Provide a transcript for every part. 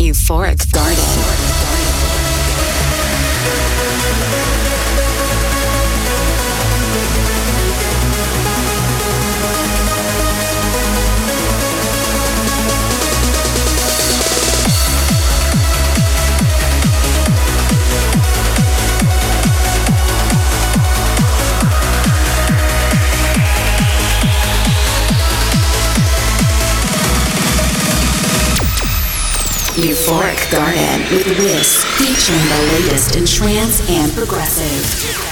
Euphoric Garden. Euphoric Garden with Wiz, featuring the latest in trance and progressive.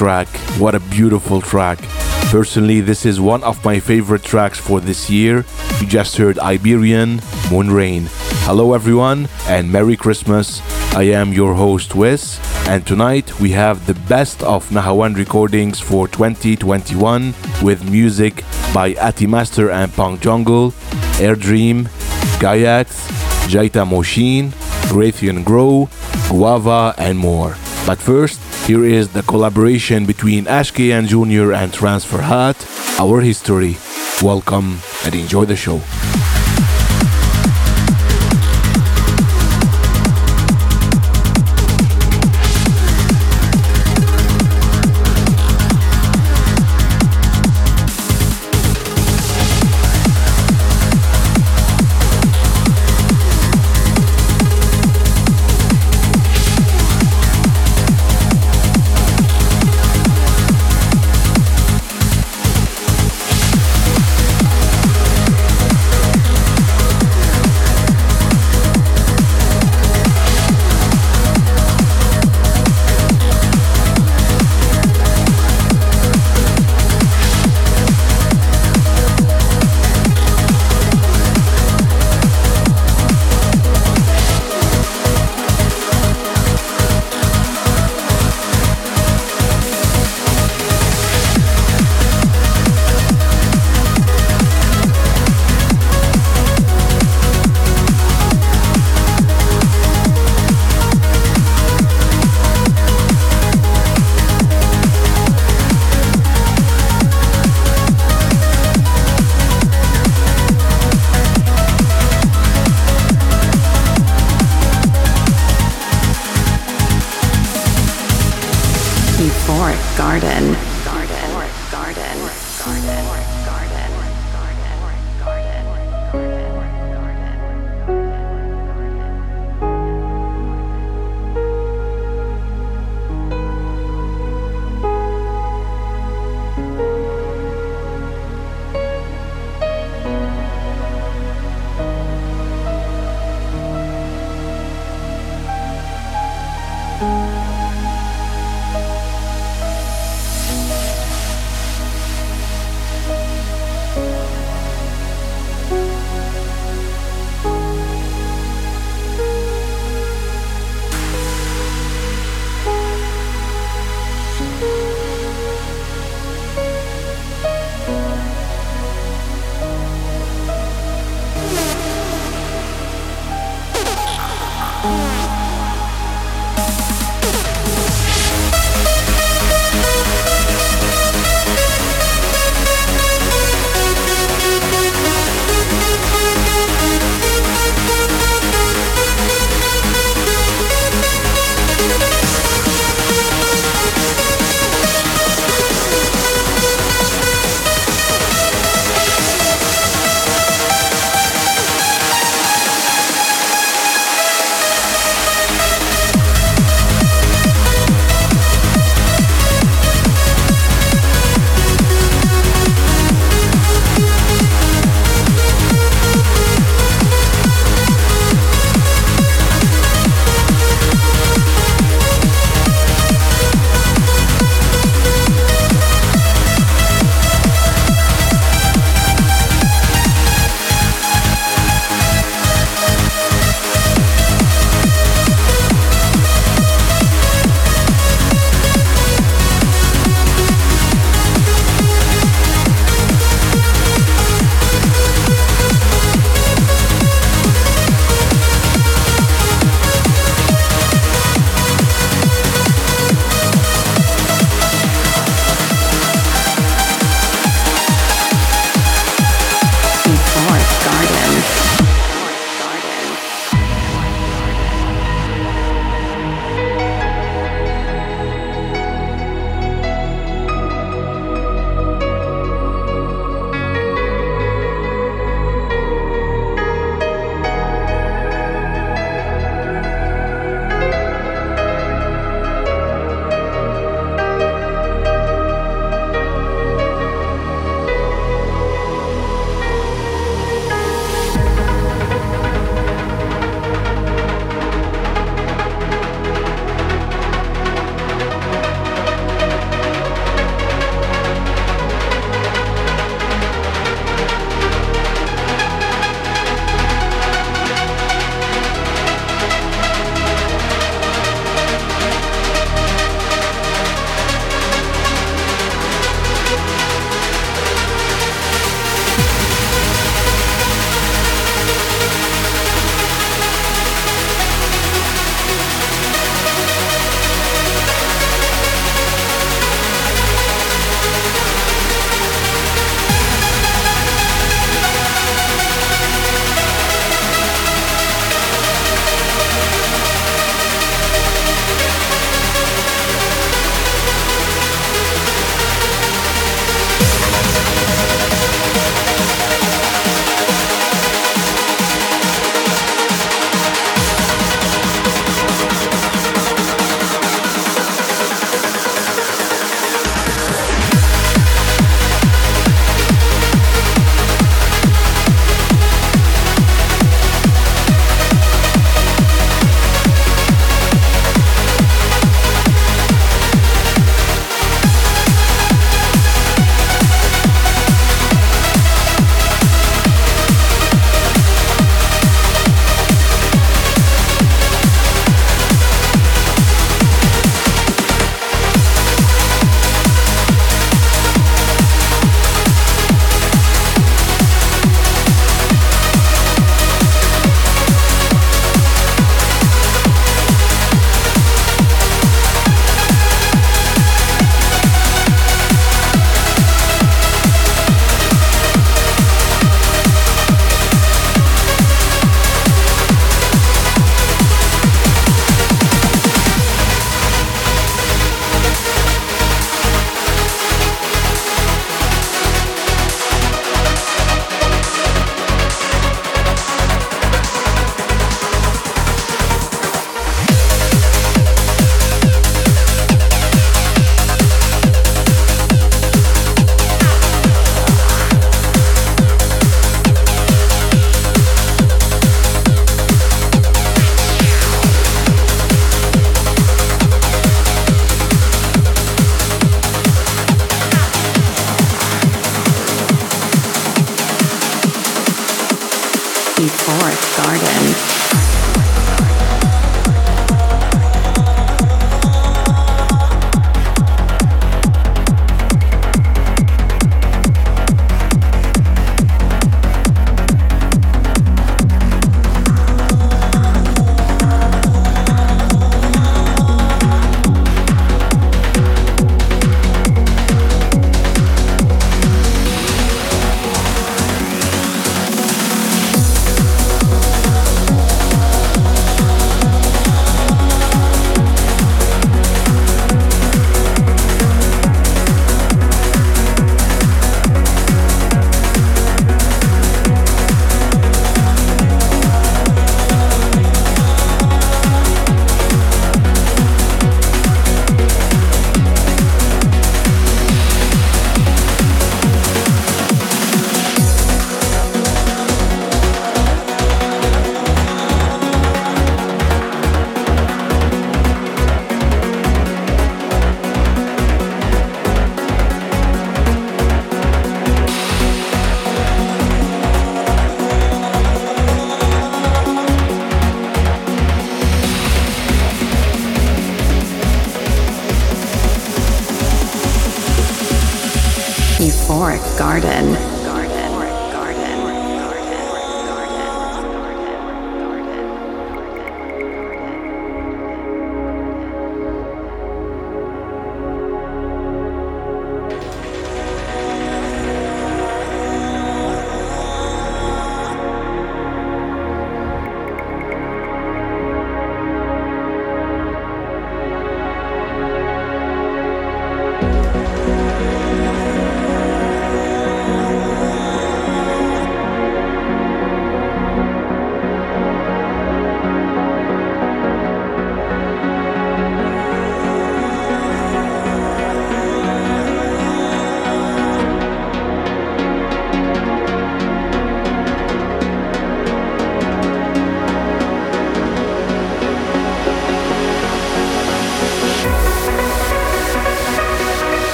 Track. What a beautiful track. Personally, this is one of my favorite tracks for this year. You just heard Iberian Moon Rain. Hello, everyone, and Merry Christmas. I am your host, Wes, and tonight we have the best of Nahawand recordings for 2021 with music by Atti Master and Punk Jungle, Airdream, Gayax, Jeitam Osheen, Grathian Grow, Guava, and more. But first, here is the collaboration between Ash K and Jr. and Trance Ferhat, Our History. Welcome and enjoy the show.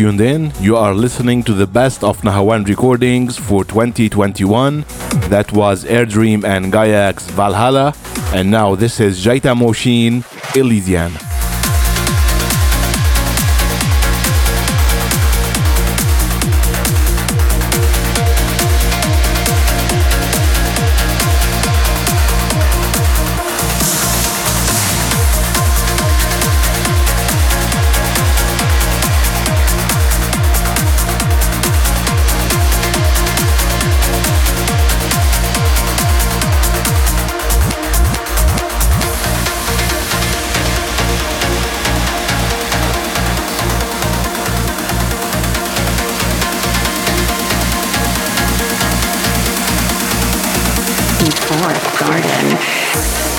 Tuned in, you are listening to the best of Nahawand recordings for 2021. That was Airdream and Gayax Valhalla. And now this is Jeitam Osheen Elysian. Olive Garden.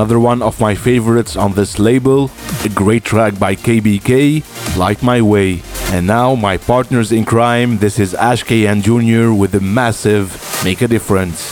Another one of my favorites on this label, a great track by KBK, Light My Way. And now, my partners in crime, this is Ash K and Jr. with the massive Make a Difference.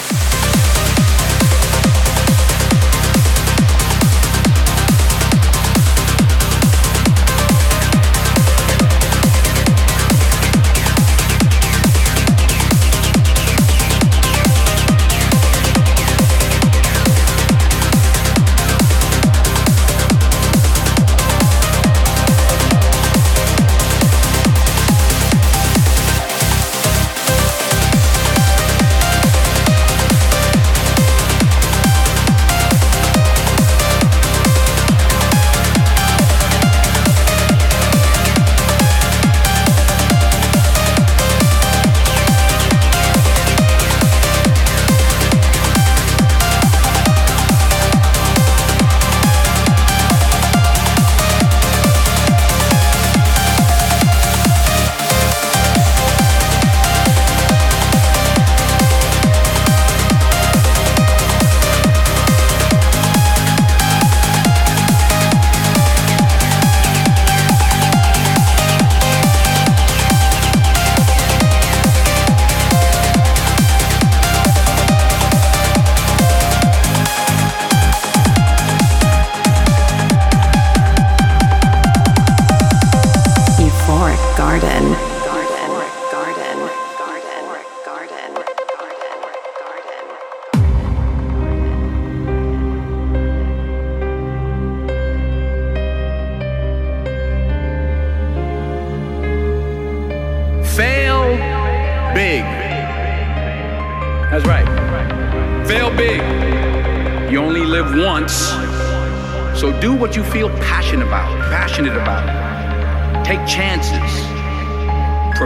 garden.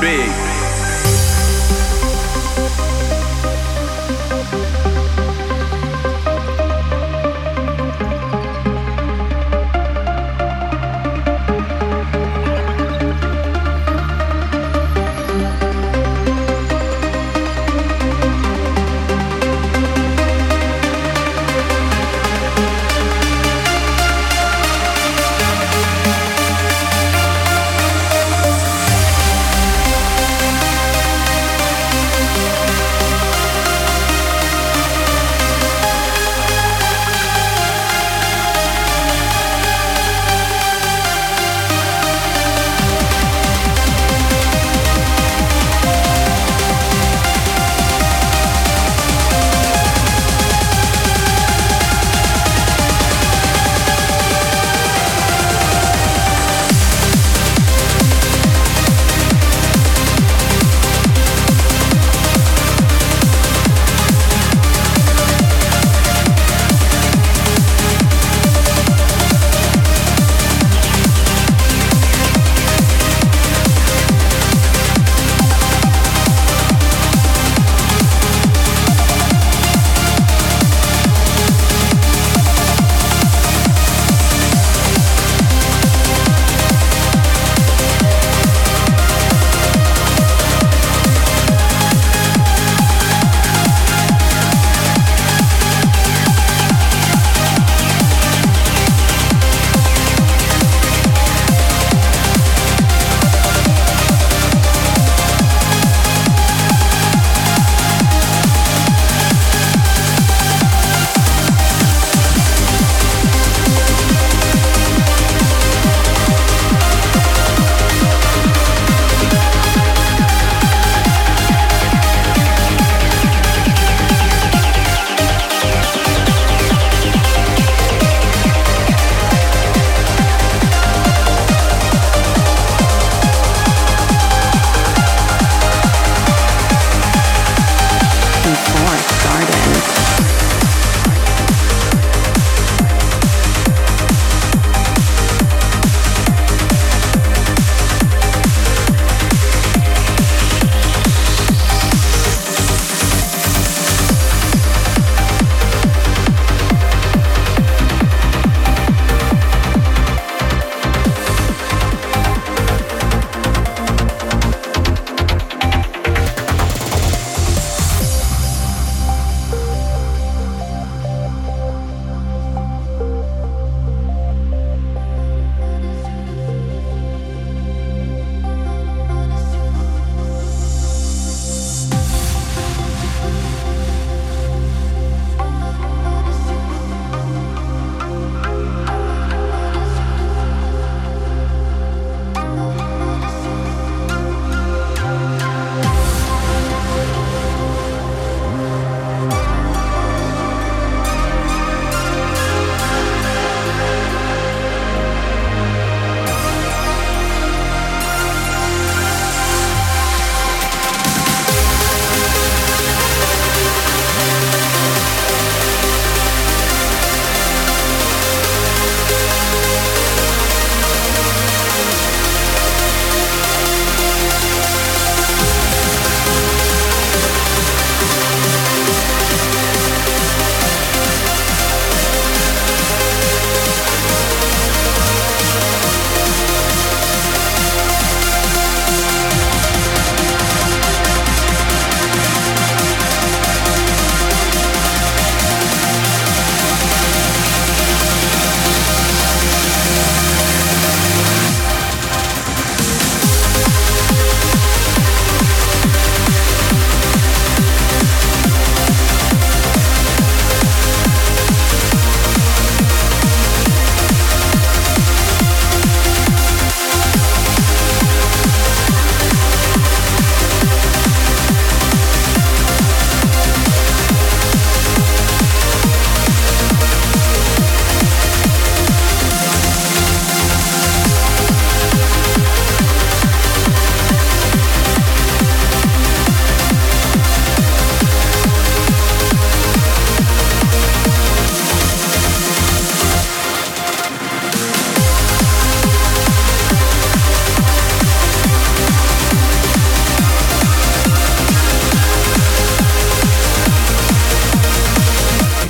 big.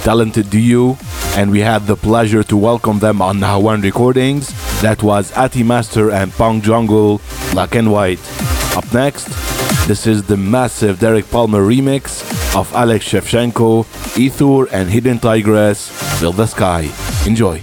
Talented duo, and we had the pleasure to welcome them on Nahawand Recordings. That was Atti Master and Punk Jungle, Black and White. Up next, this is the massive Derek Palmer remix of Alex Shevchenko, Ithur, and Hidden Tigress, Fill the Sky. Enjoy.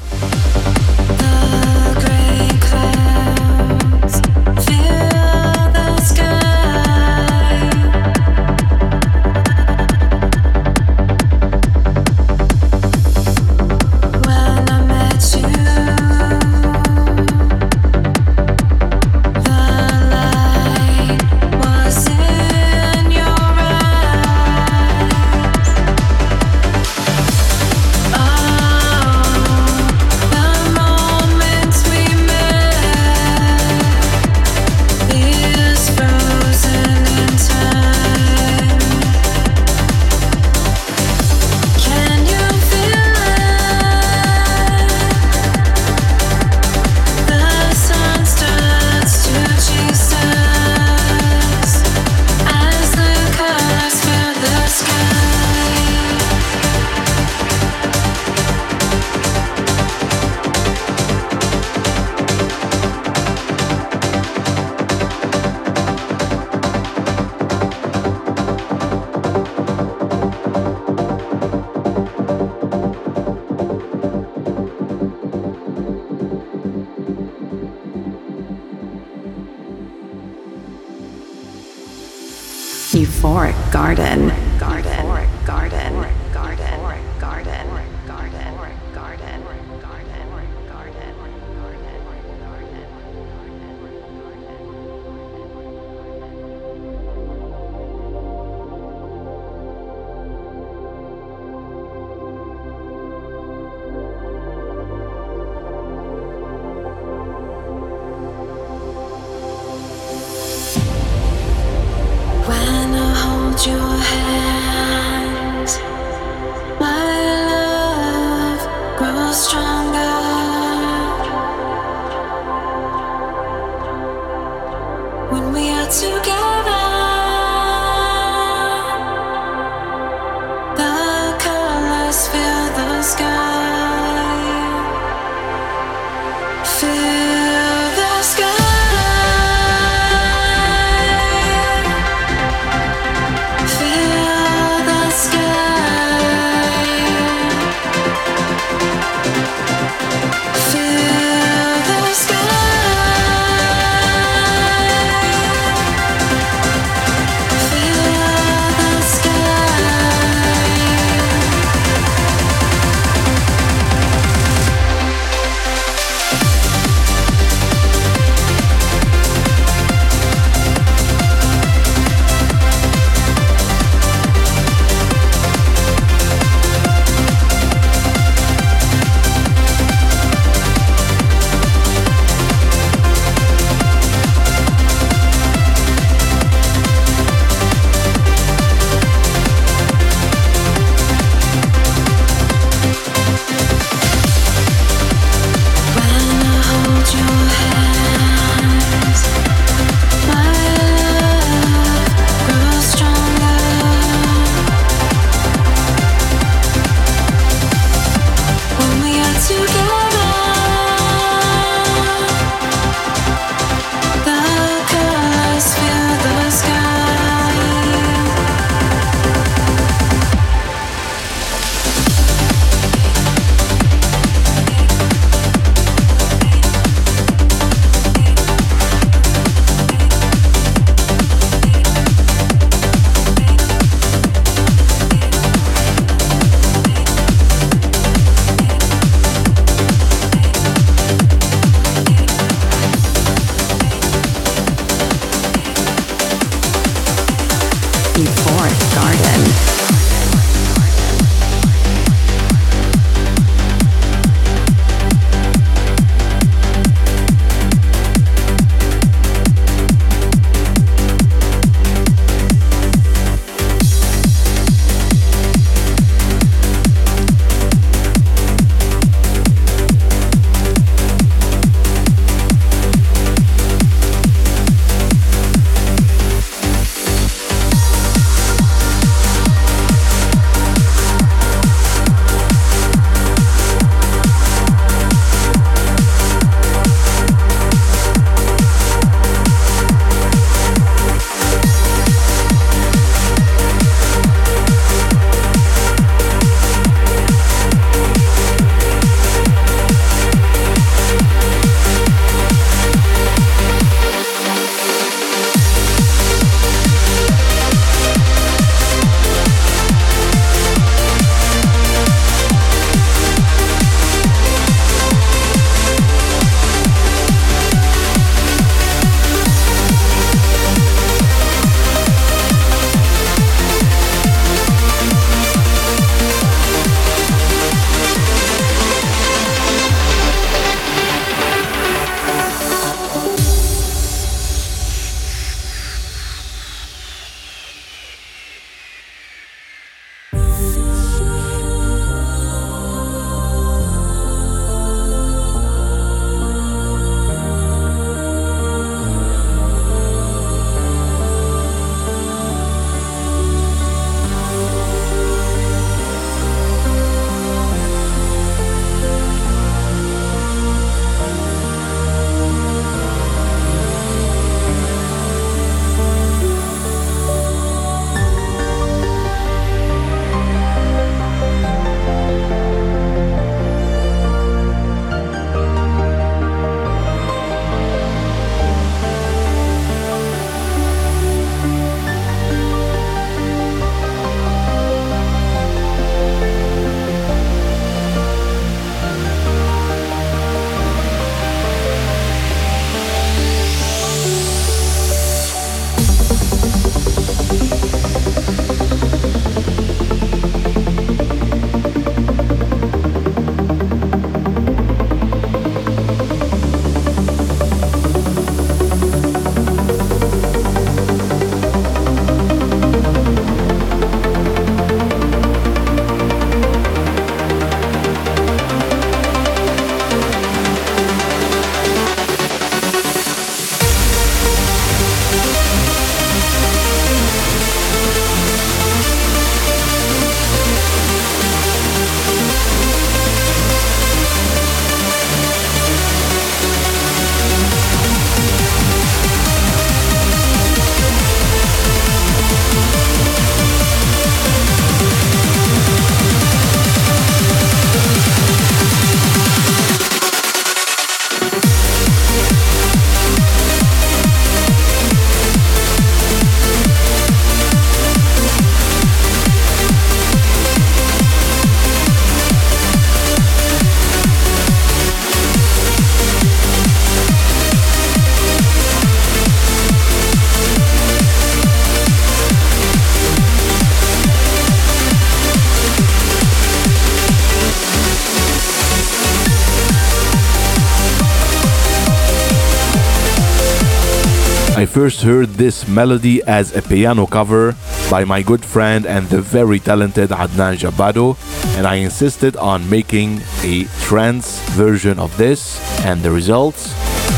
First heard this melody as a piano cover by my good friend and the very talented Adnan Jabbado, and I insisted on making a trance version of this, and the results,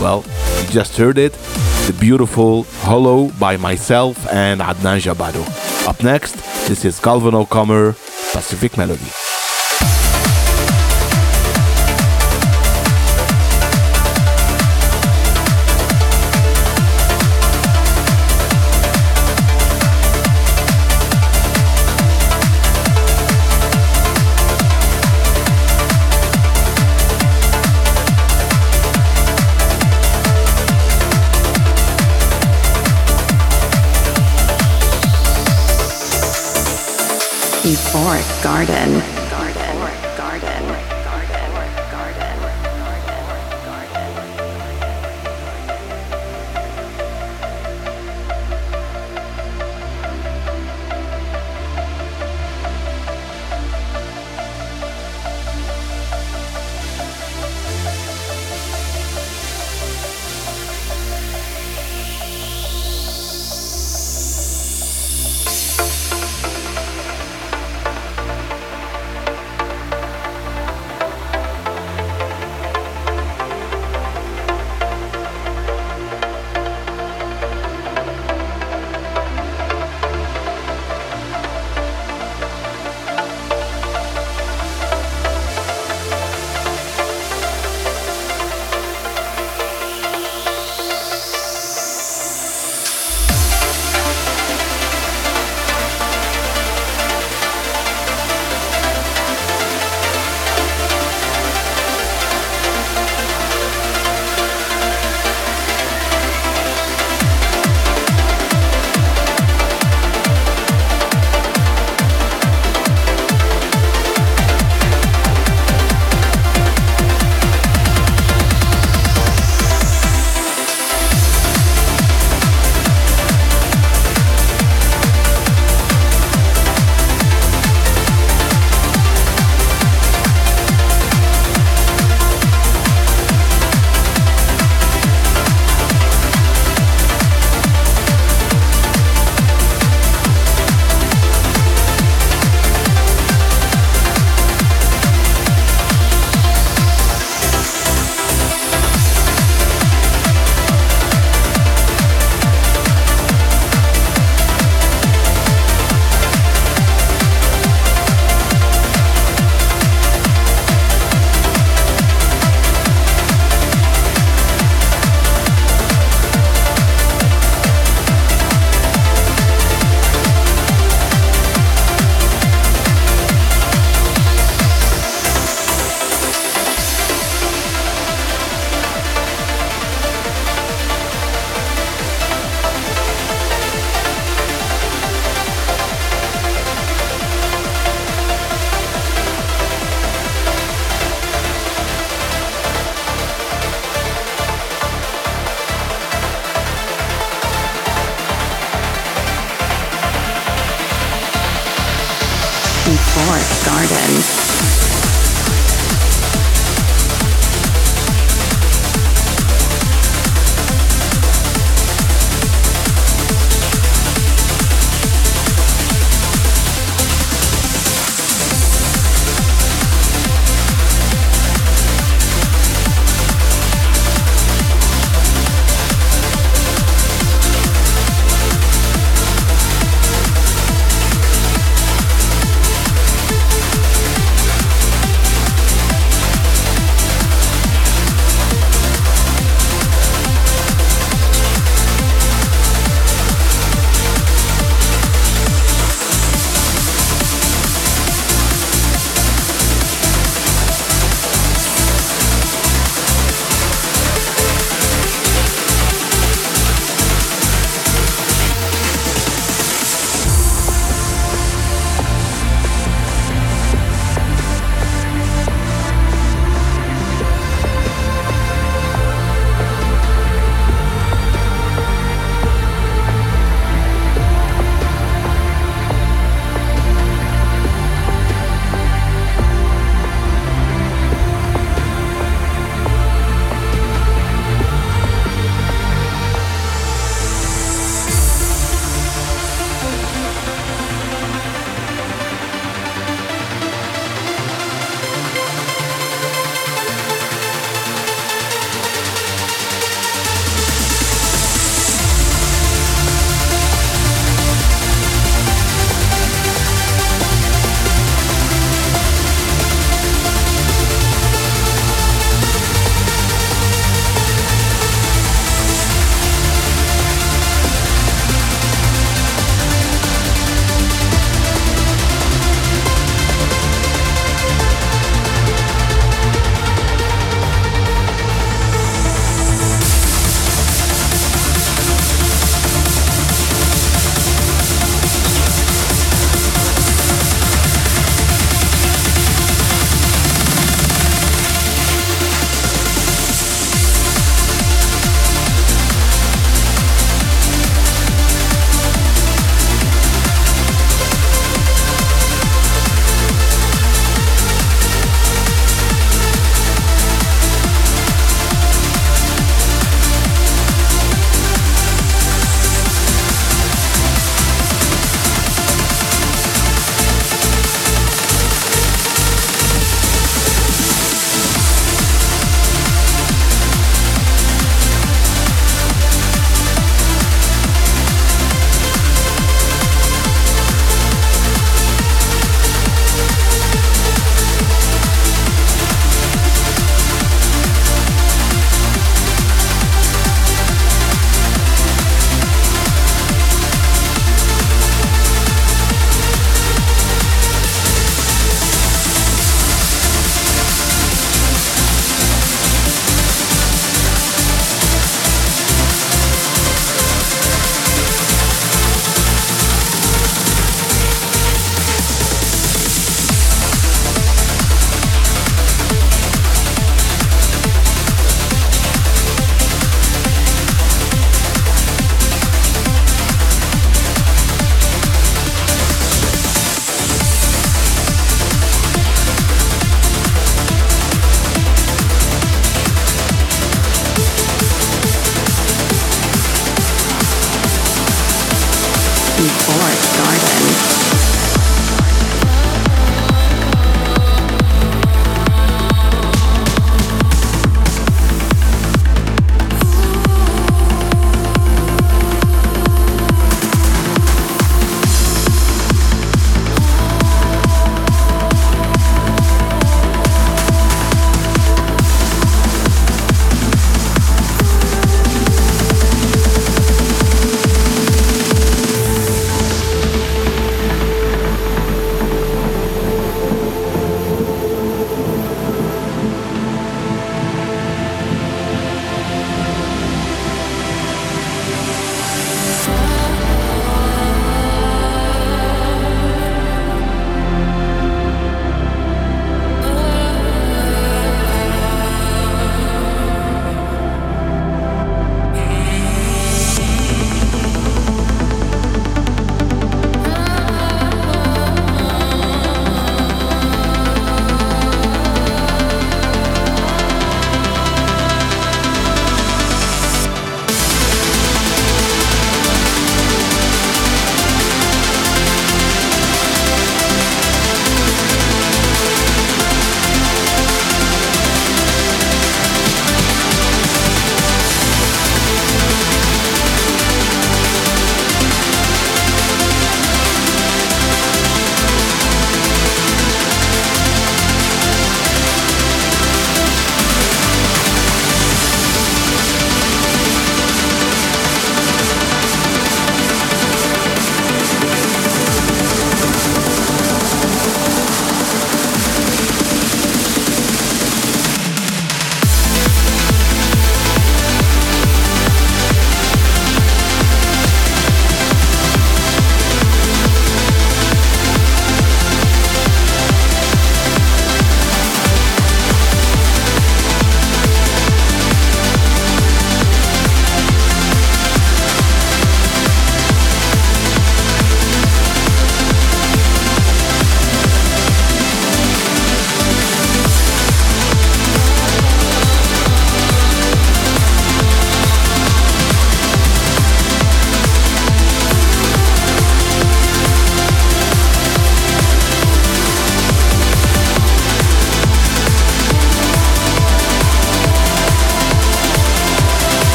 well, you just heard it, the beautiful Hollow by myself and Adnan Jabbado. Up next, this is Calvin O'Commor, Pacific Melody. Euphoric Garden.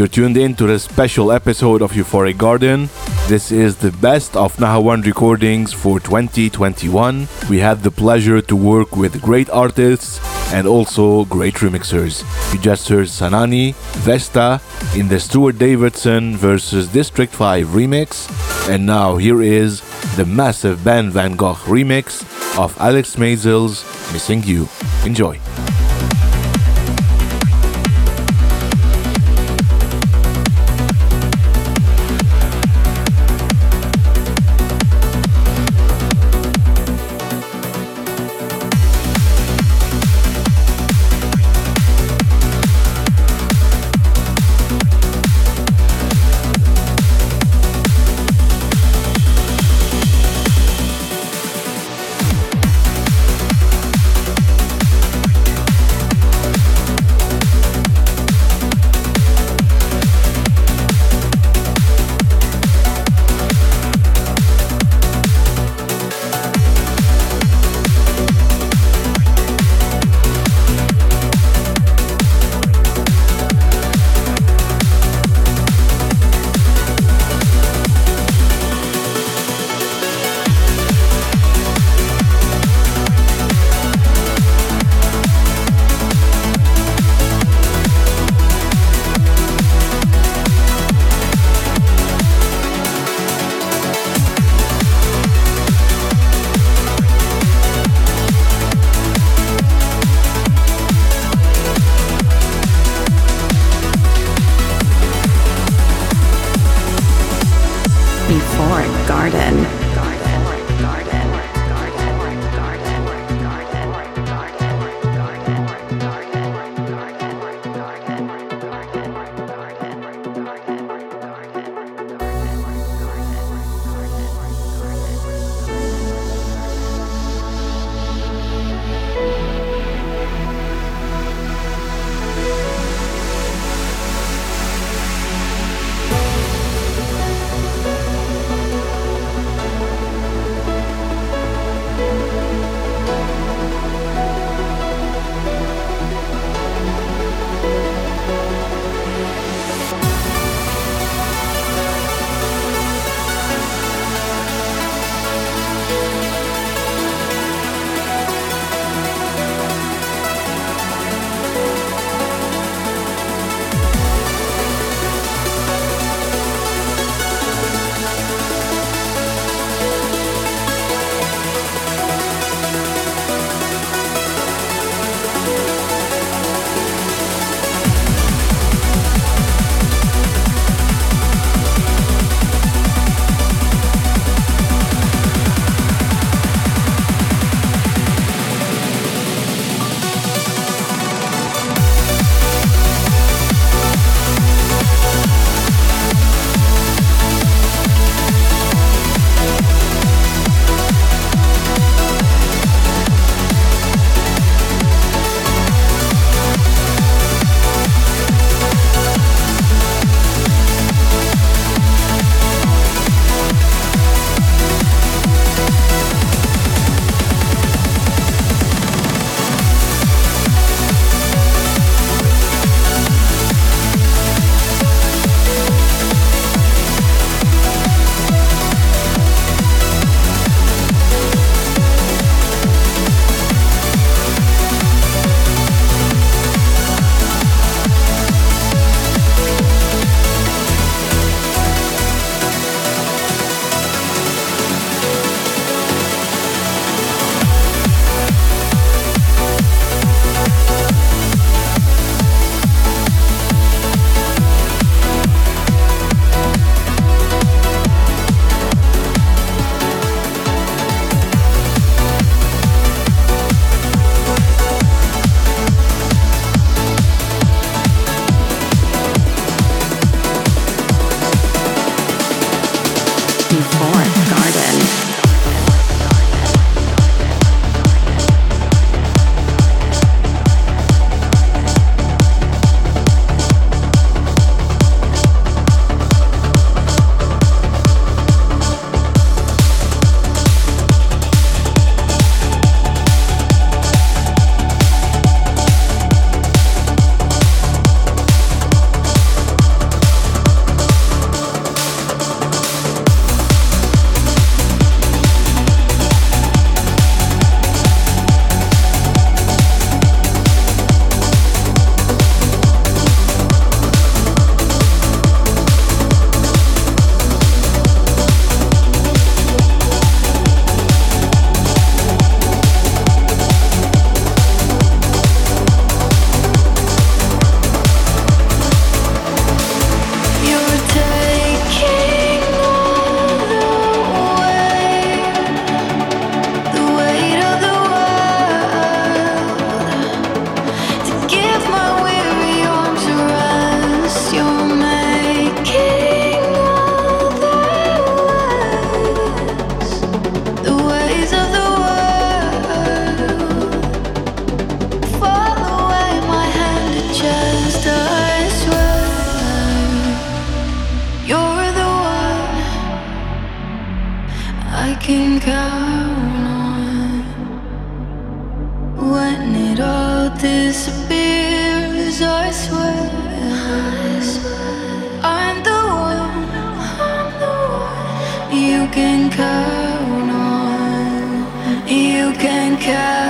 You're tuned in to the special episode of Euphoric Garden. This is the best of Nahawand recordings for 2021. We had the pleasure to work with great artists and also great remixers. You just heard Sanani, Vesta in the Stuart Davidson versus District 5 remix. And now here is the massive Ben Van Gosh remix of Alex Mazel's Missing You. Enjoy. can count on. When it all disappears, I swear, I swear. I'm the one, I'm the one. You can count on. You can count.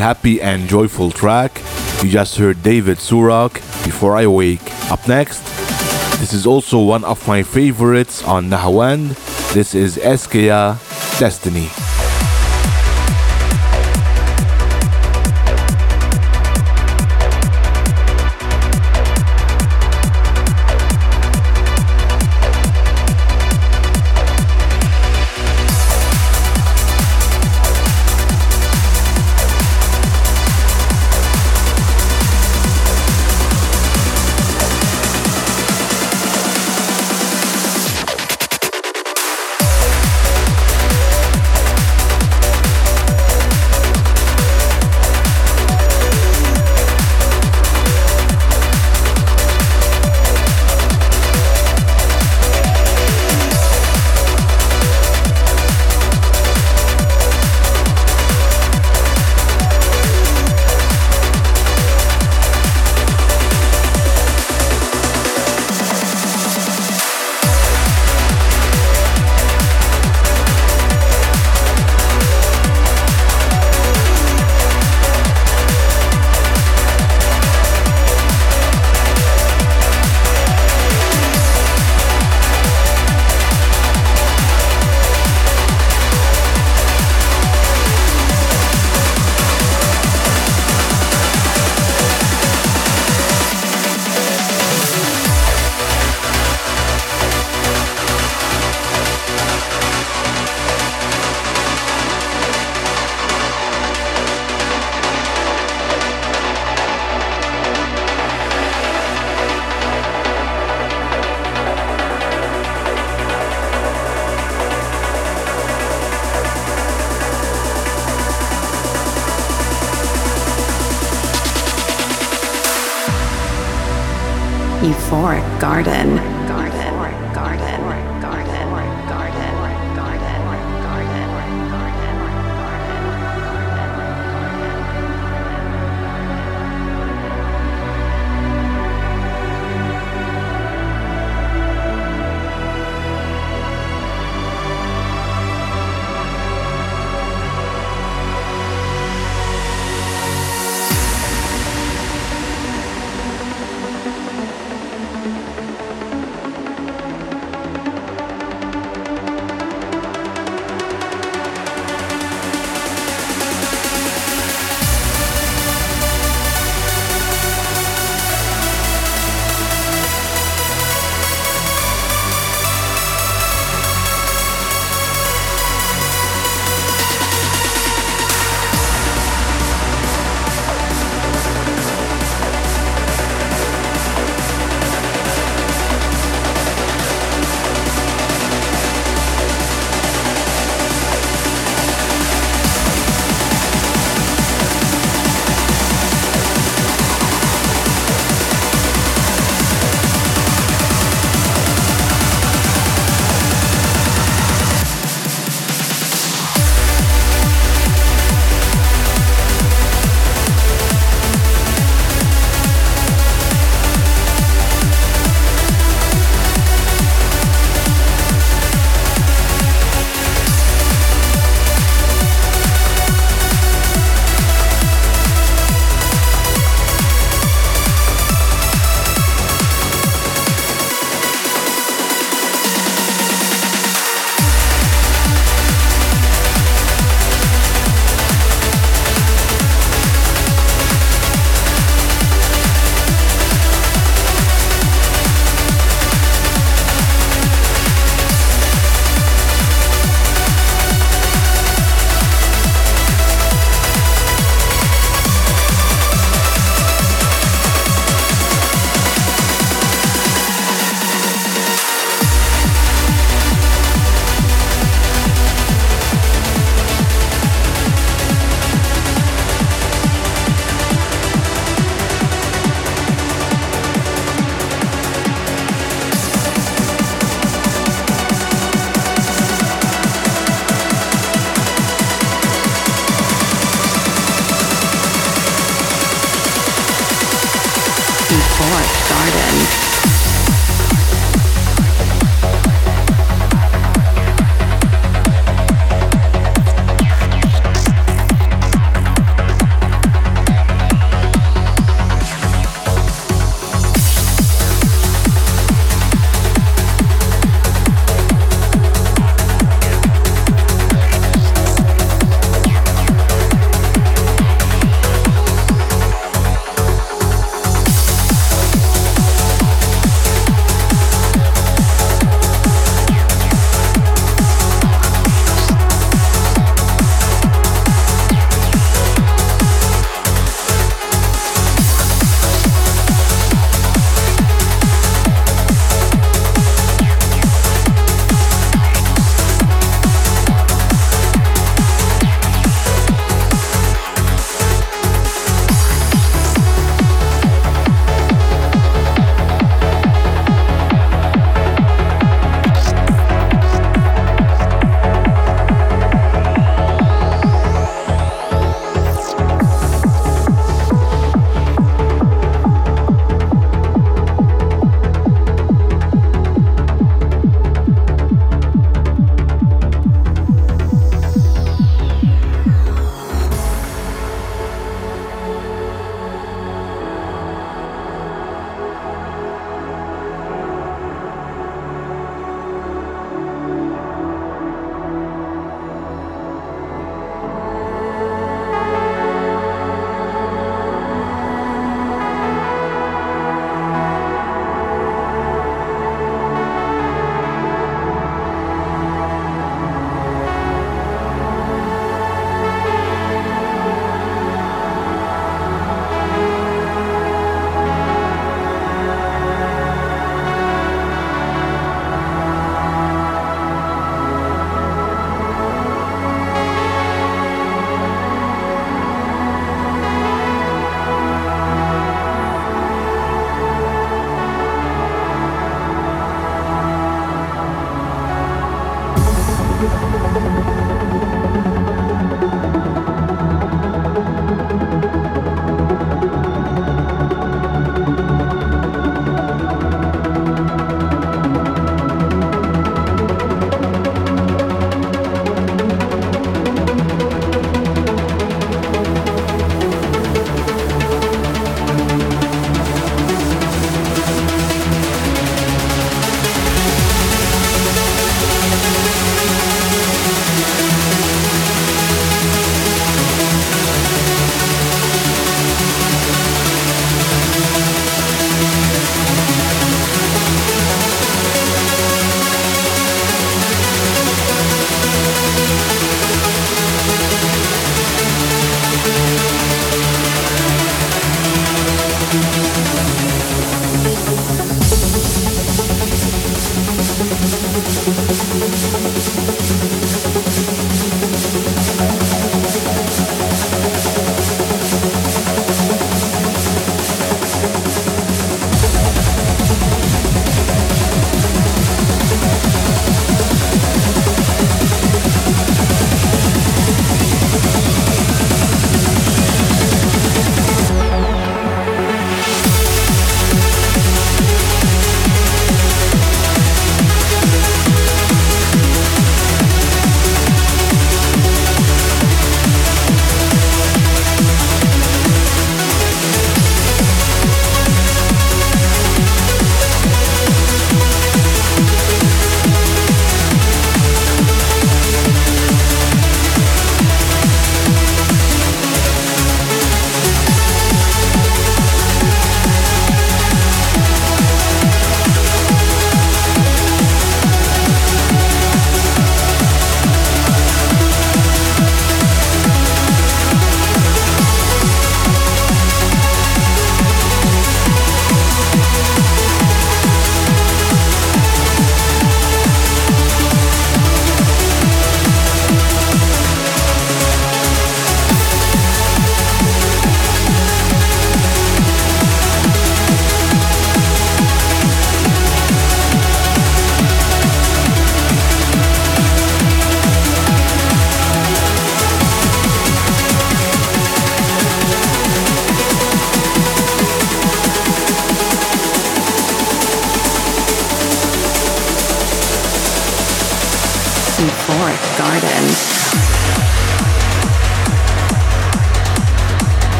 Happy and joyful track. You just heard David Surok, Before I Wake. Up next, this is also one of my favorites on Nahawand. This is Escea Destiny.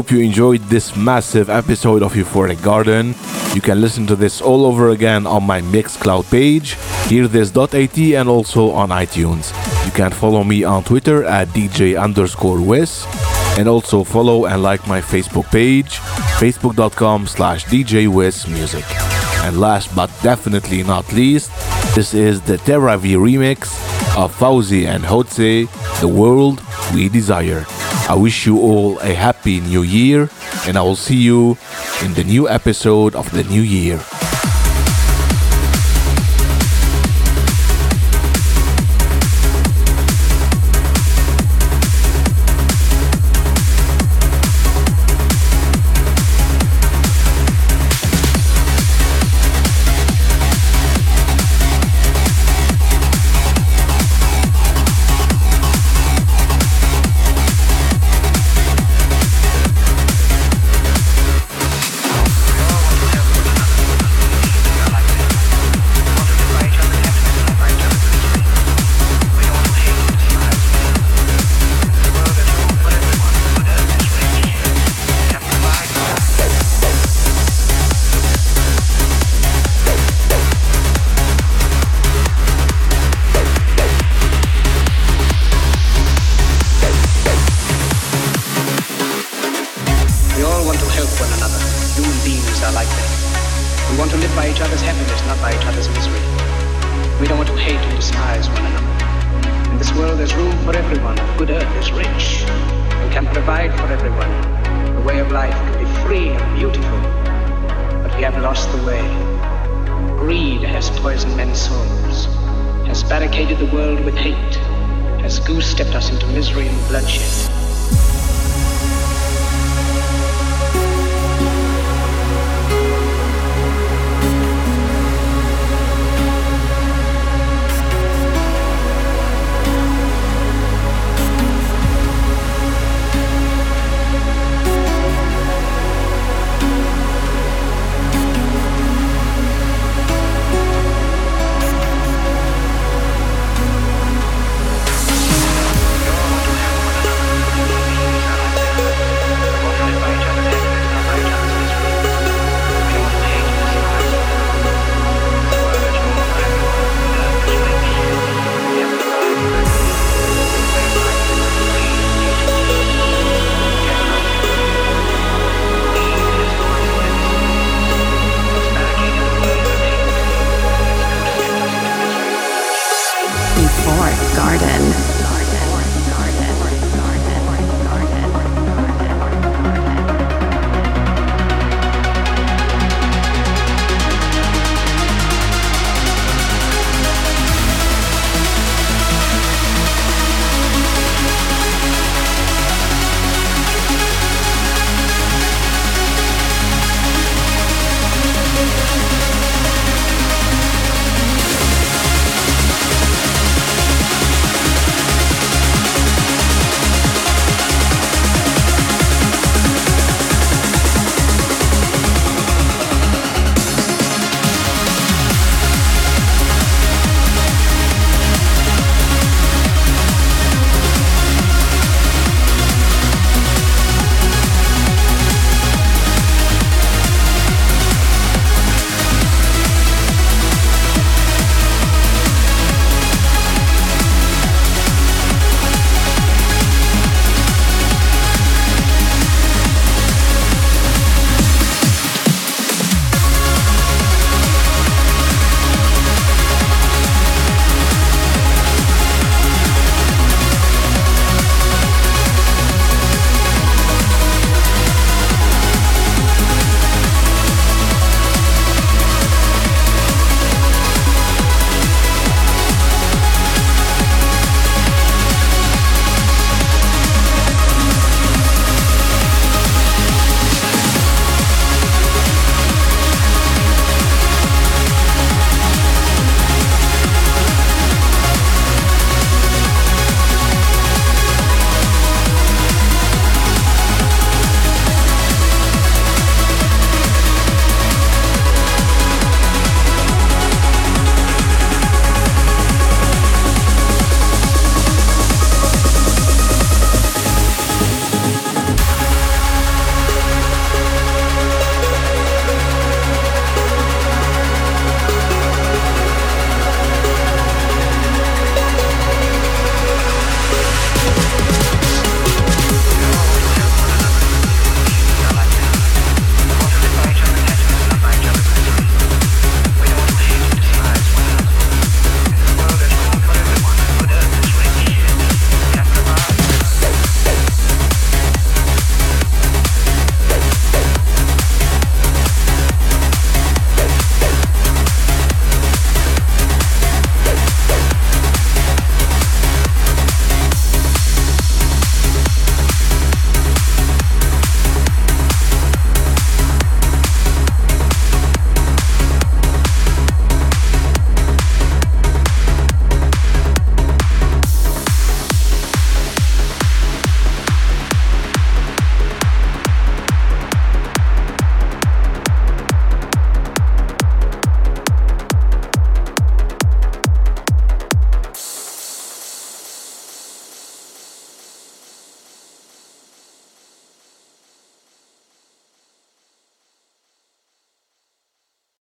Hope you enjoyed this massive episode of Euphoric Garden. You can listen to this all over again on my Mixcloud page, hearthis.at, and also on iTunes. You can follow me on Twitter at DJ underscore Wiz, and also follow and like my Facebook page, facebook.com slash DJ Music. And last but definitely not least, this is the Terra V remix of FAWZY and Hotze, The World We Desire. I wish you all a happy new year, and I will see you in the new episode of the new year.